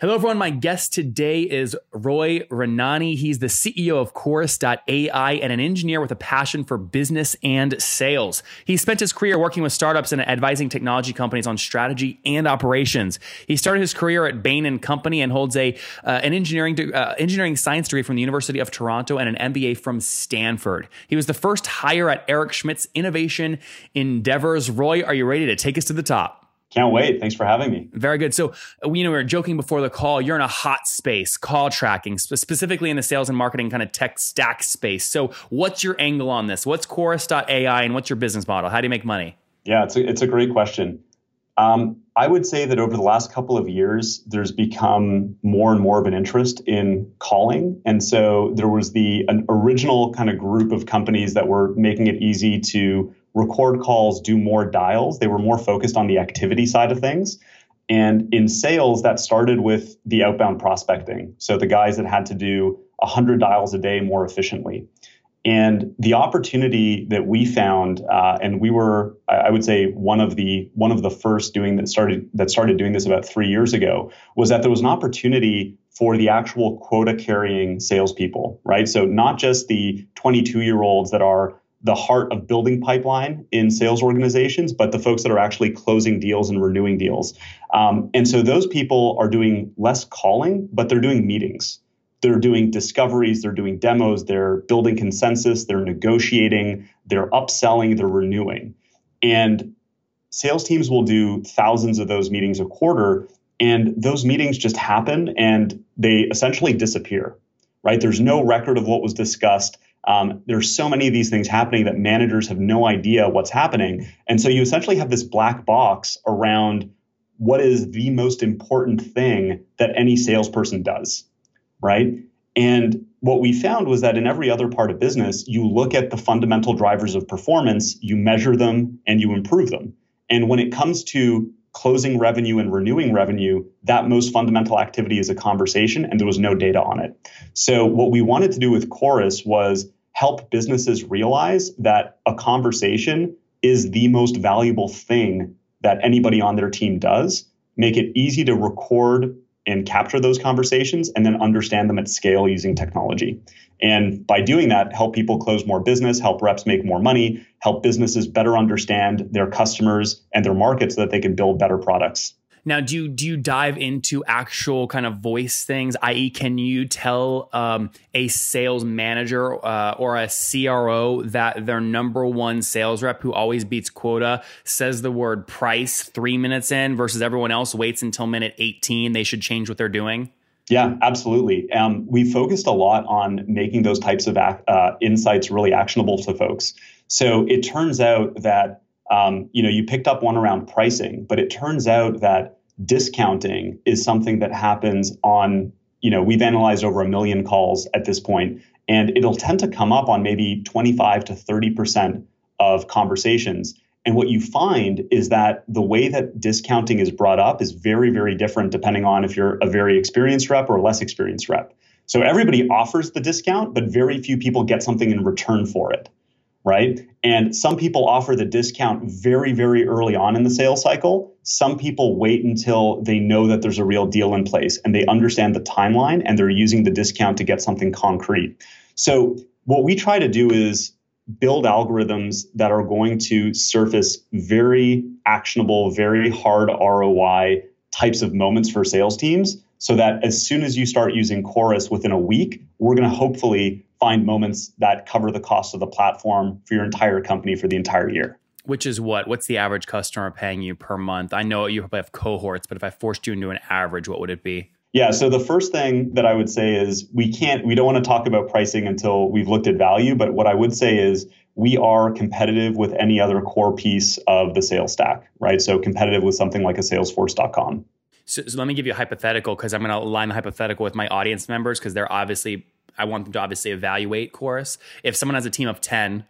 Hello, everyone. My guest today is Roy Raanani. He's the CEO of Chorus.ai and an engineer with a passion for business and sales. He spent his career working with startups and advising technology companies on strategy and operations. He started his career at Bain and Company and holds a uh, an engineering uh, engineering science degree from the University of Toronto and an MBA from Stanford. He was the first hire at Eric Schmidt's innovation endeavors. Roy, are you ready to take us to the top? Can't wait. Thanks for having me. Very good. So, uh, you know, we were joking before the call. You're in a hot space, call tracking, specifically in the sales and marketing kind of tech stack space. So, what's your angle on this? What's Chorus.ai and what's your business model? How do you make money? Yeah, it's a, it's a great question. Um, I would say that over the last couple of years, there's become more and more of an interest in calling. And so there was the an original kind of group of companies that were making it easy to record calls, do more dials. They were more focused on the activity side of things. And in sales, that started with the outbound prospecting. So the guys that had to do 100 dials a day more efficiently. And the opportunity that we found, uh, and we were, I would say, one of the one of the first doing that started that started doing this about three years ago, was that there was an opportunity for the actual quota carrying salespeople, right? So not just the 22 year olds that are the heart of building pipeline in sales organizations, but the folks that are actually closing deals and renewing deals. Um, and so those people are doing less calling, but they're doing meetings. They're doing discoveries, they're doing demos, they're building consensus, they're negotiating, they're upselling, they're renewing. And sales teams will do thousands of those meetings a quarter, and those meetings just happen and they essentially disappear, right? There's no record of what was discussed um, there's so many of these things happening that managers have no idea what's happening. And so you essentially have this black box around what is the most important thing that any salesperson does, right? And what we found was that in every other part of business, you look at the fundamental drivers of performance, you measure them, and you improve them. And when it comes to closing revenue and renewing revenue, that most fundamental activity is a conversation, and there was no data on it. So, what we wanted to do with Chorus was help businesses realize that a conversation is the most valuable thing that anybody on their team does, make it easy to record and capture those conversations and then understand them at scale using technology. And by doing that, help people close more business, help reps make more money, help businesses better understand their customers and their markets so that they can build better products. Now, do you, do you dive into actual kind of voice things? I.e., can you tell um, a sales manager uh, or a CRO that their number one sales rep who always beats quota says the word price three minutes in versus everyone else waits until minute 18? They should change what they're doing? Yeah, absolutely. Um, we focused a lot on making those types of uh, insights really actionable to folks. So it turns out that um, you know you picked up one around pricing, but it turns out that discounting is something that happens on you know we've analyzed over a million calls at this point, and it'll tend to come up on maybe 25 to 30 percent of conversations. And what you find is that the way that discounting is brought up is very, very different depending on if you're a very experienced rep or a less experienced rep. So everybody offers the discount, but very few people get something in return for it, right? And some people offer the discount very, very early on in the sales cycle. Some people wait until they know that there's a real deal in place and they understand the timeline and they're using the discount to get something concrete. So what we try to do is build algorithms that are going to surface very actionable, very hard ROI types of moments for sales teams so that as soon as you start using Chorus within a week, we're going to hopefully find moments that cover the cost of the platform for your entire company for the entire year. Which is what? What's the average customer paying you per month? I know you probably have cohorts, but if I forced you into an average, what would it be? Yeah, so the first thing that I would say is we can't, we don't want to talk about pricing until we've looked at value. But what I would say is we are competitive with any other core piece of the sales stack, right? So competitive with something like a Salesforce.com. So, so let me give you a hypothetical because I'm going to align the hypothetical with my audience members because they're obviously, I want them to obviously evaluate Chorus. If someone has a team of 10,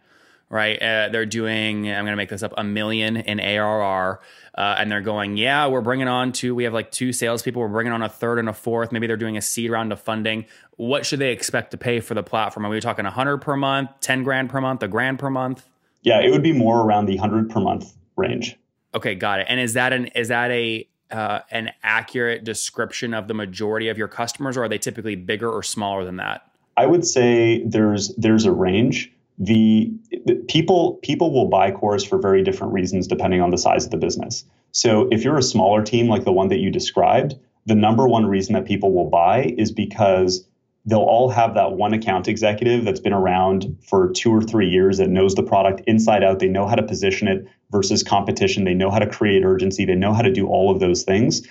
right? Uh, they're doing, I'm going to make this up, a million in ARR. Uh, and they're going, yeah, we're bringing on two. We have like two salespeople. We're bringing on a third and a fourth. Maybe they're doing a seed round of funding. What should they expect to pay for the platform? Are we talking 100 per month, 10 grand per month, a grand per month? Yeah, it would be more around the 100 per month range. Okay, got it. And is that an is that a uh, an accurate description of the majority of your customers, or are they typically bigger or smaller than that? I would say there's there's a range the, the, people people will buy Chorus for very different reasons depending on the size of the business. So if you're a smaller team like the one that you described, the number one reason that people will buy is because they'll all have that one account executive that's been around for two or three years that knows the product inside out. They know how to position it versus competition. They know how to create urgency. They know how to do all of those things.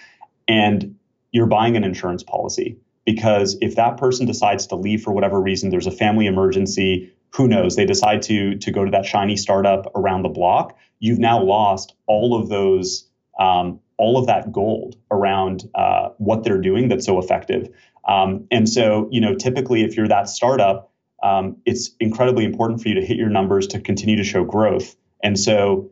And you're buying an insurance policy because if that person decides to leave for whatever reason, there's a family emergency, who knows? They decide to to go to that shiny startup around the block. You've now lost all of those um, all of that gold around uh, what they're doing that's so effective. Um, and so you know typically if you're that startup um, it's incredibly important for you to hit your numbers to continue to show growth. And so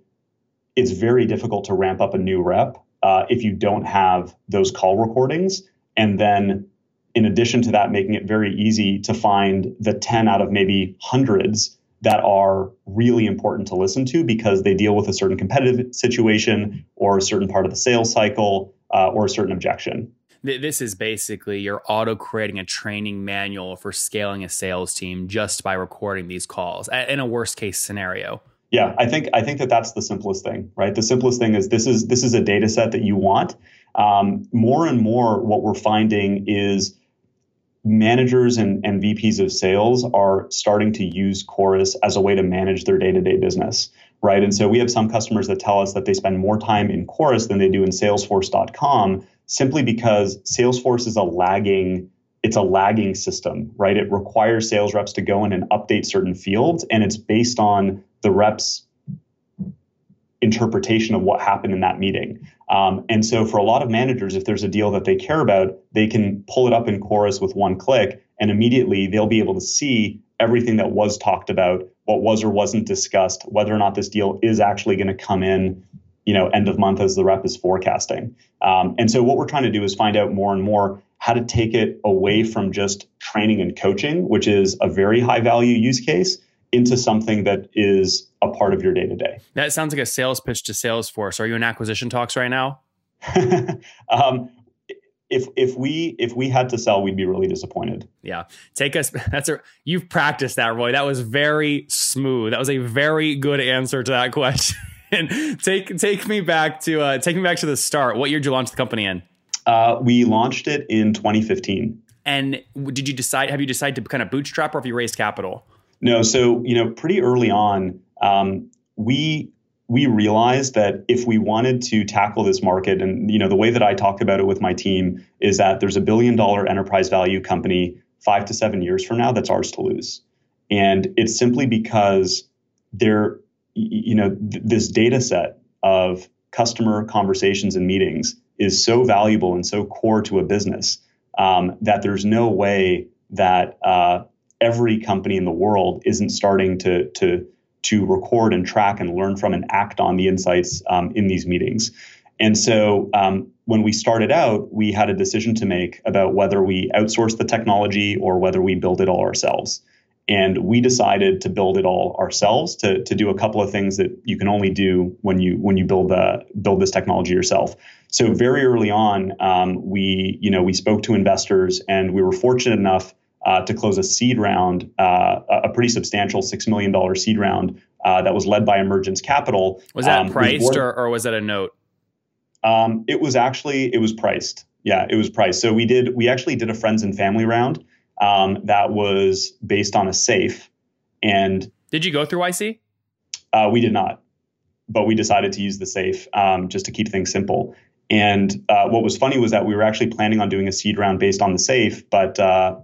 it's very difficult to ramp up a new rep uh, if you don't have those call recordings. And then in addition to that, making it very easy to find the 10 out of maybe hundreds that are really important to listen to because they deal with a certain competitive situation or a certain part of the sales cycle uh, or a certain objection. This is basically you're auto creating a training manual for scaling a sales team just by recording these calls in a worst case scenario. Yeah, I think I think that that's the simplest thing, right? The simplest thing is this is this is a data set that you want. Um, more and more, what we're finding is managers and, and VPs of sales are starting to use Chorus as a way to manage their day to day business, right? And so we have some customers that tell us that they spend more time in Chorus than they do in Salesforce.com simply because Salesforce is a lagging it's a lagging system, right? It requires sales reps to go in and update certain fields, and it's based on the reps' interpretation of what happened in that meeting. Um, and so, for a lot of managers, if there's a deal that they care about, they can pull it up in Chorus with one click, and immediately they'll be able to see everything that was talked about, what was or wasn't discussed, whether or not this deal is actually going to come in, you know, end of month as the rep is forecasting. Um, and so, what we're trying to do is find out more and more how to take it away from just training and coaching, which is a very high value use case, into something that is a part of your day to day. That sounds like a sales pitch to Salesforce. Are you in acquisition talks right now? um, if if we if we had to sell, we'd be really disappointed. Yeah, take us. That's a you've practiced that, Roy. That was very smooth. That was a very good answer to that question. take take me back to uh, take me back to the start. What year did you launch the company in? Uh, we launched it in 2015. And did you decide? Have you decided to kind of bootstrap, or have you raised capital? No, so you know, pretty early on, um, we we realized that if we wanted to tackle this market, and you know, the way that I talk about it with my team is that there's a billion dollar enterprise value company five to seven years from now that's ours to lose, and it's simply because there, you know, th- this data set of customer conversations and meetings is so valuable and so core to a business um, that there's no way that uh, every company in the world isn't starting to to to record and track and learn from and act on the insights um, in these meetings. And so um, when we started out, we had a decision to make about whether we outsource the technology or whether we build it all ourselves. And we decided to build it all ourselves to, to do a couple of things that you can only do when you when you build the build this technology yourself. So very early on, um, we you know we spoke to investors and we were fortunate enough uh, to close a seed round, uh, a pretty substantial $6 million seed round uh, that was led by Emergence Capital. Was that um, priced was or, or, was that a note? Um, it was actually, it was priced. Yeah, it was priced. So we did, we actually did a friends and family round um, that was based on a safe. And did you go through YC? Uh, we did not. but we decided to use the safe um, just to keep things simple. And uh, what was funny was that we were actually planning on doing a seed round based on the safe, but uh,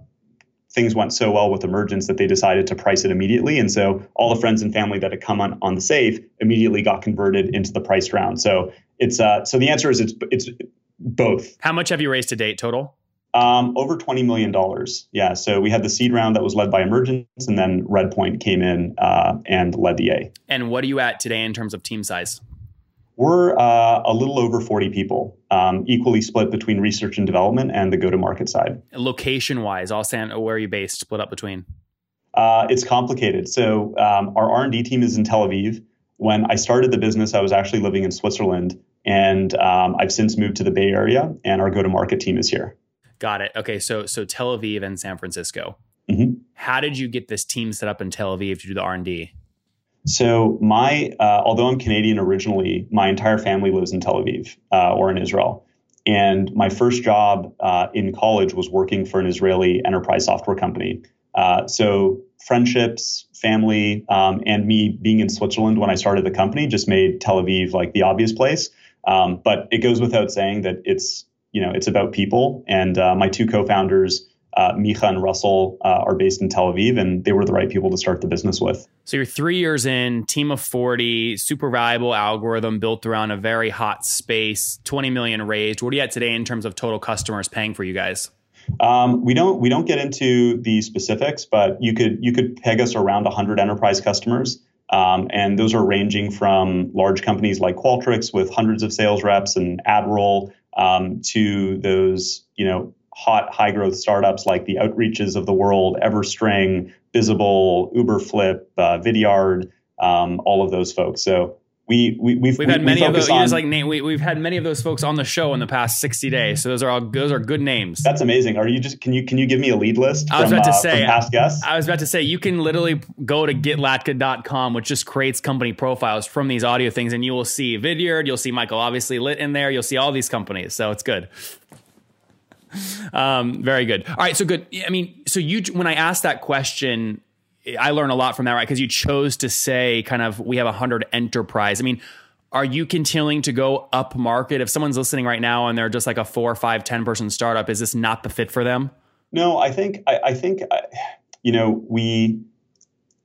things went so well with emergence that they decided to price it immediately. And so all the friends and family that had come on, on the safe immediately got converted into the priced round. So it's uh, so the answer is it's it's both. How much have you raised to date total? Um, over $20 million. Yeah. So we had the seed round that was led by Emergence, and then Redpoint came in uh, and led the A. And what are you at today in terms of team size? We're uh, a little over 40 people, um, equally split between research and development and the go to market side. Location wise, all San, where are you based, split up between? Uh, it's complicated. So um, our R&D team is in Tel Aviv. When I started the business, I was actually living in Switzerland, and um, I've since moved to the Bay Area, and our go to market team is here. Got it. Okay, so so Tel Aviv and San Francisco. Mm-hmm. How did you get this team set up in Tel Aviv to do the R and D? So my, uh, although I'm Canadian originally, my entire family lives in Tel Aviv uh, or in Israel. And my first job uh, in college was working for an Israeli enterprise software company. Uh, so friendships, family, um, and me being in Switzerland when I started the company just made Tel Aviv like the obvious place. Um, but it goes without saying that it's you know, it's about people. And uh, my two co-founders, uh, Micha and Russell, uh, are based in Tel Aviv, and they were the right people to start the business with. So you're three years in, team of 40, super valuable algorithm built around a very hot space, 20 million raised. What are you at today in terms of total customers paying for you guys? Um, we don't we don't get into the specifics, but you could you could peg us around 100 enterprise customers. Um, and those are ranging from large companies like Qualtrics with hundreds of sales reps and AdRoll um, to those, you know, hot high growth startups like the Outreaches of the world, EverString, Visible, Uberflip, uh, Vidyard, um, all of those folks. So we, we we've, we've had we, many we of those. on, like name, we, we've had many of those folks on the show in the past sixty days. So those are all those are good names. That's amazing. Are you just can you can you give me a lead list? I was from, about to uh, say. past guests. I was about to say you can literally go to getlatka.com, which just creates company profiles from these audio things, and you will see Vidyard, you'll see Michael obviously lit in there, you'll see all these companies. So it's good. Um, very good. All right, so good. I mean, so you when I asked that question, I learned a lot from that, right? Because you chose to say kind of we have a hundred enterprise. I mean, are you continuing to go up market? If someone's listening right now and they're just like a four, five, ten person startup, is this not the fit for them? No, I think I, I think you know we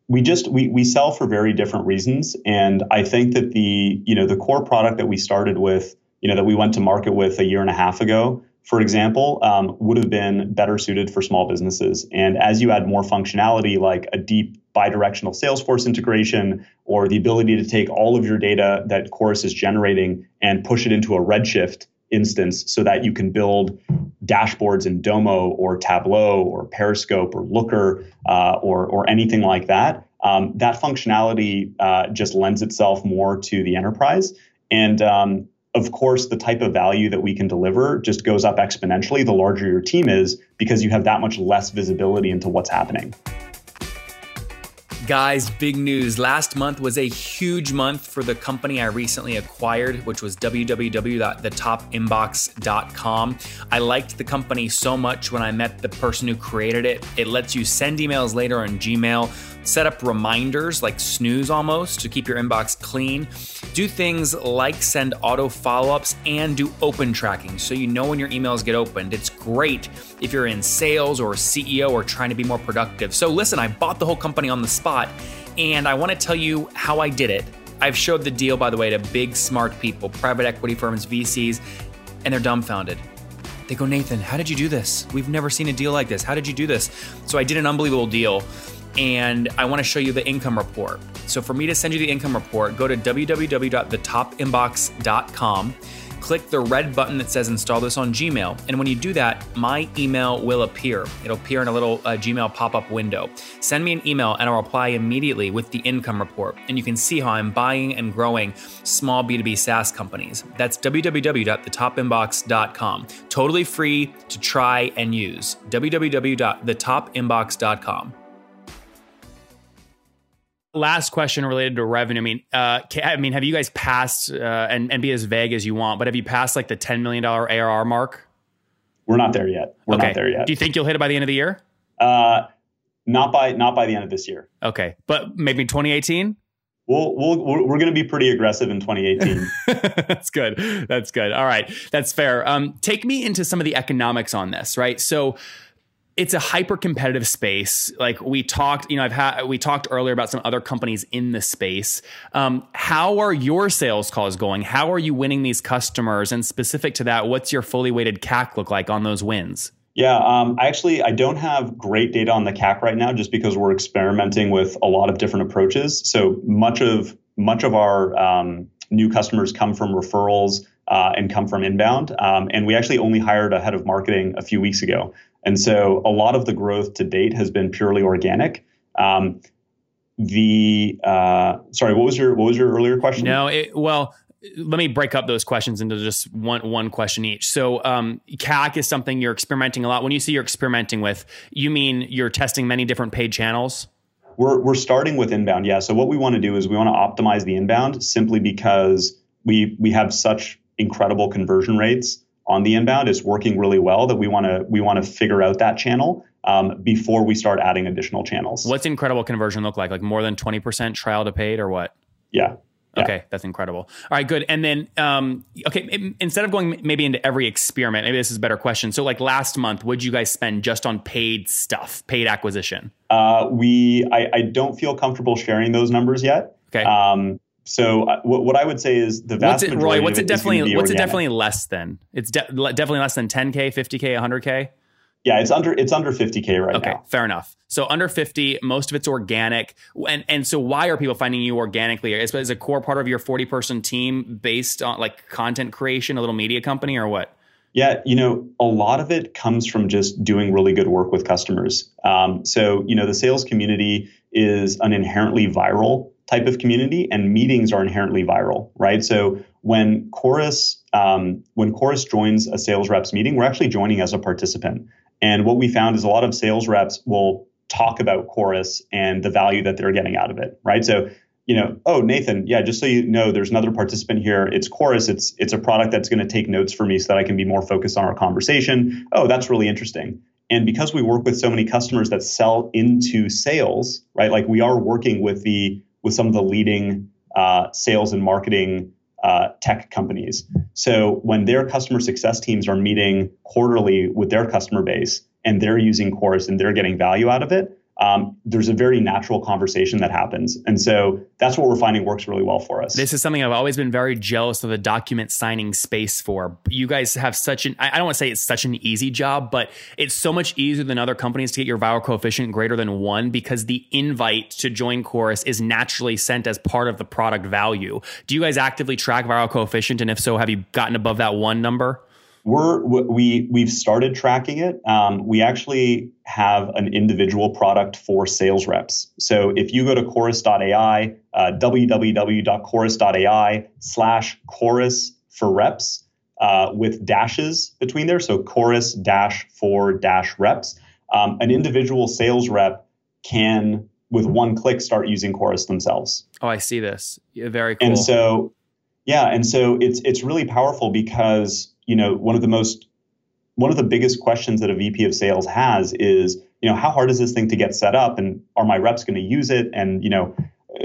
we just we we sell for very different reasons, and I think that the you know the core product that we started with, you know, that we went to market with a year and a half ago for example, um, would have been better suited for small businesses. And as you add more functionality like a deep bidirectional Salesforce integration or the ability to take all of your data that Chorus is generating and push it into a Redshift instance so that you can build dashboards in Domo or Tableau or Periscope or Looker uh, or, or anything like that, um, that functionality uh, just lends itself more to the enterprise. And um, of course, the type of value that we can deliver just goes up exponentially the larger your team is because you have that much less visibility into what's happening. Guys, big news. Last month was a huge month for the company I recently acquired, which was www.thetopinbox.com. I liked the company so much when I met the person who created it. It lets you send emails later on Gmail set up reminders like snooze almost to keep your inbox clean, do things like send auto follow ups, and do open tracking so you know when your emails get opened. It's great if you're in sales or CEO or trying to be more productive. So, listen, I bought the whole company on the spot, and I want to tell you how I did it. I've showed the deal, by the way, to big, smart people, private equity firms, VCs, and they're dumbfounded. They go, Nathan, how did you do this? We've never seen a deal like this. How did you do this? So I did an unbelievable deal and I want to show you the income report. So for me to send you the income report, go to www.thetopinbox.com, click the red button that says install this on Gmail, and when you do that, my email will appear. It'll appear in a little uh, Gmail pop-up window. Send me an email and I'll reply immediately with the income report, and you can see how I'm buying and growing small B2B SaaS companies. That's www.thetopinbox.com. Totally free to try and use. www.thetopinbox.com. Last question related to revenue. I mean, uh, I mean, have you guys passed uh, and and be as vague as you want, but have you passed like the ten million dollar ARR mark? We're not there yet. We're okay. not there yet. Do you think you'll hit it by the end of the year? Uh, not by not by the end of this year. Okay, but maybe 2018. we'll, we'll we're going to be pretty aggressive in 2018. That's good. That's good. All right, that's fair. Um, take me into some of the economics on this, right? So it's a hyper competitive space. Like we talked, you know, I've had we talked earlier about some other companies in the space. Um, how are your sales calls going? How are you winning these customers? And specific to that, what's your fully weighted CAC look like on those wins? Yeah, um, I actually I don't have great data on the CAC right now, just because we're experimenting with a lot of different approaches. So much of much of our um, new customers come from referrals uh, and come from inbound. Um, and we actually only hired a head of marketing a few weeks ago. And so a lot of the growth to date has been purely organic. Um, the uh, sorry, what was your what was your earlier question? No, it, well, let me break up those questions into just one one question each. So, um, CAC is something you're experimenting a lot. When you say you're experimenting with, you mean you're testing many different paid channels. We're we're starting with inbound, yeah. So what we want to do is we want to optimize the inbound simply because we we have such incredible conversion rates on the inbound is working really well that we want to we want to figure out that channel um, before we start adding additional channels. What's incredible conversion look like? Like more than twenty percent trial to paid or what? Yeah. Yeah. Okay, that's incredible. All right, good. And then, um, okay, instead of going maybe into every experiment, maybe this is a better question. So, like last month, would you guys spend just on paid stuff, paid acquisition? Uh, we, I, I don't feel comfortable sharing those numbers yet. Okay. Um, so uh, what, what I would say is the vast what's it, Roy, what's it definitely what's organic. it definitely less than? It's de- definitely less than 10k, 50k, 100k. Yeah, it's under it's under 50k right okay, now. Okay, fair enough. So under 50, most of it's organic. And and so why are people finding you organically? Is, is a core part of your 40 person team based on like content creation, a little media company, or what? Yeah, you know, a lot of it comes from just doing really good work with customers. Um, so you know, the sales community is an inherently viral type of community, and meetings are inherently viral, right? So when Chorus um, when Chorus joins a sales reps meeting, we're actually joining as a participant. And what we found is a lot of sales reps will talk about Chorus and the value that they're getting out of it, right? So, you know, oh Nathan, yeah, just so you know, there's another participant here. It's Chorus. It's it's a product that's going to take notes for me so that I can be more focused on our conversation. Oh, that's really interesting. And because we work with so many customers that sell into sales, right? Like we are working with the with some of the leading uh, sales and marketing uh, tech companies. So when their customer success teams are meeting quarterly with their customer base and they're using Chorus and they're getting value out of it, um, there's a very natural conversation that happens. And so that's what we're finding works really well for us. This is something I've always been very jealous of the document signing space for. You guys have such an, I don't want to say it's such an easy job, but it's so much easier than other companies to get your viral coefficient greater than one because the invite to join Chorus is naturally sent as part of the product value. Do you guys actively track viral coefficient? And if so, have you gotten above that one number? We're we we've started tracking it. Um, we actually have an individual product for sales reps. So if you go to chorus.ai, uh, www.chorus.ai slash chorus for reps uh, with dashes between there, so chorus dash for dash reps, um, an individual sales rep can with one click start using chorus themselves. Oh, I see this. Yeah, very cool. And so, yeah, and so it's it's really powerful because you know, one of the most one of the biggest questions that a VP of sales has is, you know, how hard is this thing to get set up and are my reps going to use it? And, you know,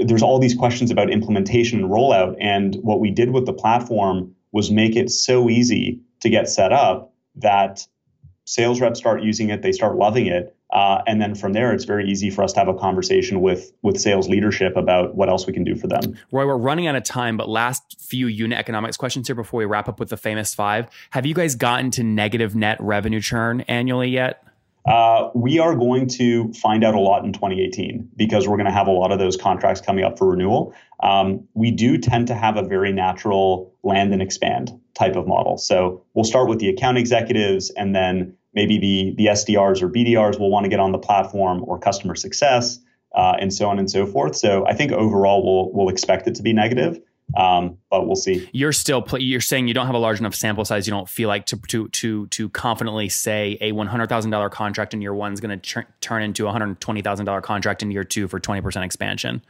there's all these questions about implementation and rollout. And what we did with the platform was make it so easy to get set up that sales reps start using it, they start loving it. Uh, and then from there, it's very easy for us to have a conversation with with sales leadership about what else we can do for them. Roy, we're running out of time, but last few unit economics questions here before we wrap up with the famous five. Have you guys gotten to negative net revenue churn annually yet? Uh, we are going to find out a lot in 2018 because we're going to have a lot of those contracts coming up for renewal. Um, we do tend to have a very natural land and expand type of model. So we'll start with the account executives and then maybe the, the SDRs or BDRs will want to get on the platform or customer success uh, and so on and so forth. So I think overall we'll, we'll expect it to be negative. Um, but we'll see. You're still you're saying you don't have a large enough sample size. You don't feel like to to to to confidently say a one hundred thousand dollar contract in year one is going to turn into a hundred twenty thousand dollar contract in year two for twenty percent expansion.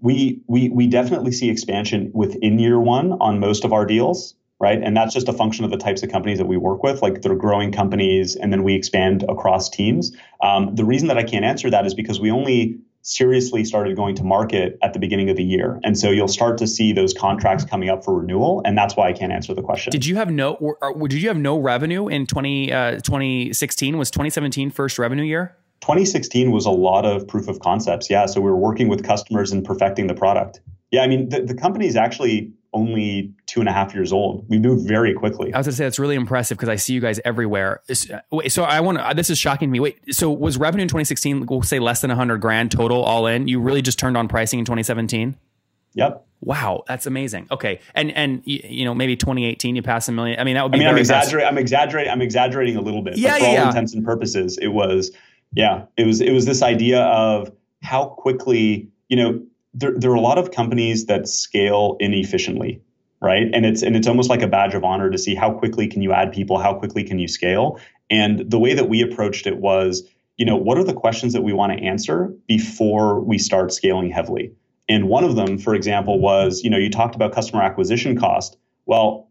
We we we definitely see expansion within year one on most of our deals right? And that's just a function of the types of companies that we work with. Like they're growing companies, and then we expand across teams. Um, the reason that I can't answer that is because we only seriously started going to market at the beginning of the year. And so you'll start to see those contracts coming up for renewal. And that's why I can't answer the question. Did you have no, or, or did you have no revenue in 20, uh, 2016? Was 2017 first revenue year? 2016 was a lot of proof of concepts. Yeah. So we were working with customers and perfecting the product. Yeah. I mean, the, the company is actually only two and a half years old. We moved very quickly. I was gonna say that's really impressive because I see you guys everywhere. Uh, so I want to. Uh, this is shocking to me. Wait, so was revenue in 2016? We'll say less than 100 grand total, all in. You really just turned on pricing in 2017. Yep. Wow, that's amazing. Okay, and and you know maybe 2018 you pass a million. I mean that would be. I mean I'm exaggerating. I'm exaggerating. I'm exaggerating a little bit. Yeah, but for yeah, all yeah. intents and purposes, it was. Yeah, it was. It was this idea of how quickly. You know, there there are a lot of companies that scale inefficiently right? And it's and it's almost like a badge of honor to see how quickly can you add people how quickly can you scale. And the way that we approached it was you know what are the questions that we want to answer before we start scaling heavily? And one of them for example was you know you talked about customer acquisition cost. Well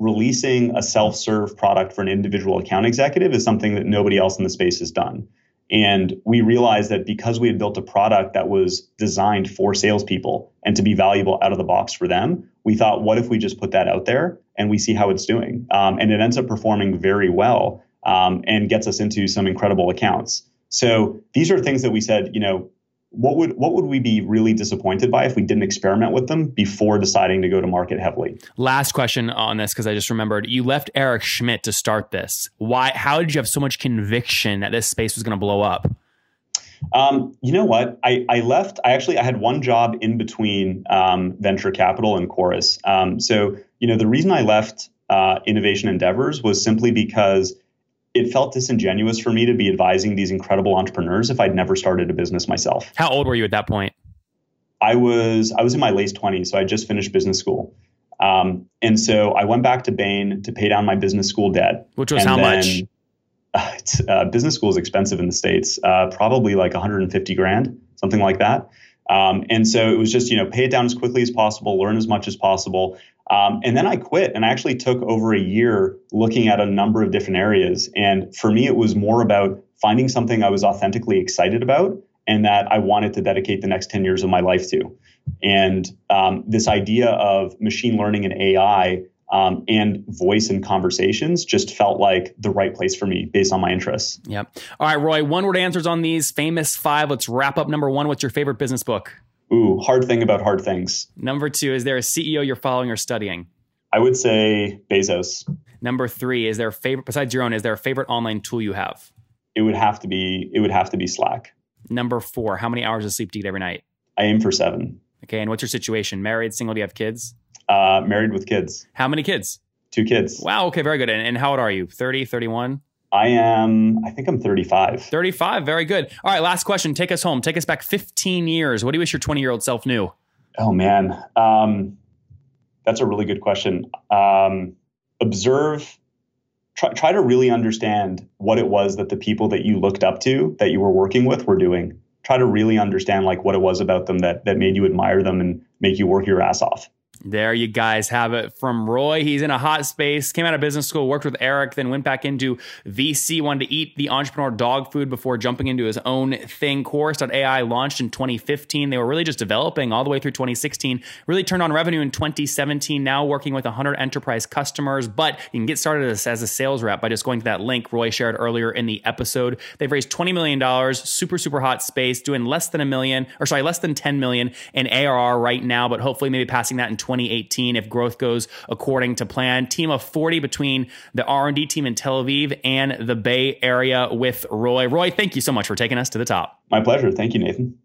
releasing a self-serve product for an individual account executive is something that nobody else in the space has done and we realized that because we had built a product that was designed for salespeople and to be valuable out of the box for them, we thought, what if we just put that out there and we see how it's doing? Um, and it ends up performing very well um, and gets us into some incredible accounts. So these are things that we said, you know, what would what would we be really disappointed by if we didn't experiment with them before deciding to go to market heavily? Last question on this because I just remembered you left Eric Schmidt to start this. Why? How did you have so much conviction that this space was going to blow up? Um, you know what? I, I left. I actually I had one job in between um, venture capital and Chorus. Um, so you know the reason I left uh, Innovation Endeavors was simply because it felt disingenuous for me to be advising these incredible entrepreneurs if I'd never started a business myself. How old were you at that point? I was I was in my late twenties, so I just finished business school, um, and so I went back to Bain to pay down my business school debt. Which was how then, much? Uh, uh, business school is expensive in the states, uh, probably like 150 grand, something like that. Um, and so it was just you know pay it down as quickly as possible, learn as much as possible, um, and then I quit and I actually took over a year looking at a number of different areas. And for me, it was more about finding something I was authentically excited about and that I wanted to dedicate the next 10 years of my life to. And um, this idea of machine learning and AI um, and voice and conversations just felt like the right place for me based on my interests. Yep. All right, Roy, one word answers on these famous five. Let's wrap up number one. What's your favorite business book? Ooh, hard thing about hard things. Number two, is there a CEO you're following or studying? I would say Bezos. Number three, is there a favorite besides your own? Is there a favorite online tool you have? It would have to be. It would have to be Slack. Number four, how many hours of sleep do you get every night? I aim for seven. Okay, and what's your situation? Married, single? Do you have kids? Uh, married with kids. How many kids? Two kids. Wow. Okay, very good. And, and how old are you? 30, 31? I am. I think I'm 35. 35. Very good. All right, last question. Take us home. Take us back 15 years. What do you wish your 20 year old self knew? Oh man, um, that's a really good question. Um, observe. Try, try to really understand what it was that the people that you looked up to, that you were working with, were doing. Try to really understand like what it was about them that that made you admire them and make you work your ass off. There you guys have it from Roy. He's in a hot space, came out of business school, worked with Eric, then went back into VC, wanted to eat the entrepreneur dog food before jumping into his own thing. Chorus.ai launched in 2015. They were really just developing all the way through 2016, really turned on revenue in 2017, now working with 100 enterprise customers. But you can get started as, as a sales rep by just going to that link Roy shared earlier in the episode. They've raised $20 million, super, super hot space, doing less than a million, or sorry, less than 10 million in ARR right now, but hopefully maybe passing that in 2018 if growth goes according to plan. Team of 40 between the R&D team in Tel Aviv and the Bay Area with Roy. Roy, thank you so much for taking us to the top. My pleasure. Thank you, Nathan.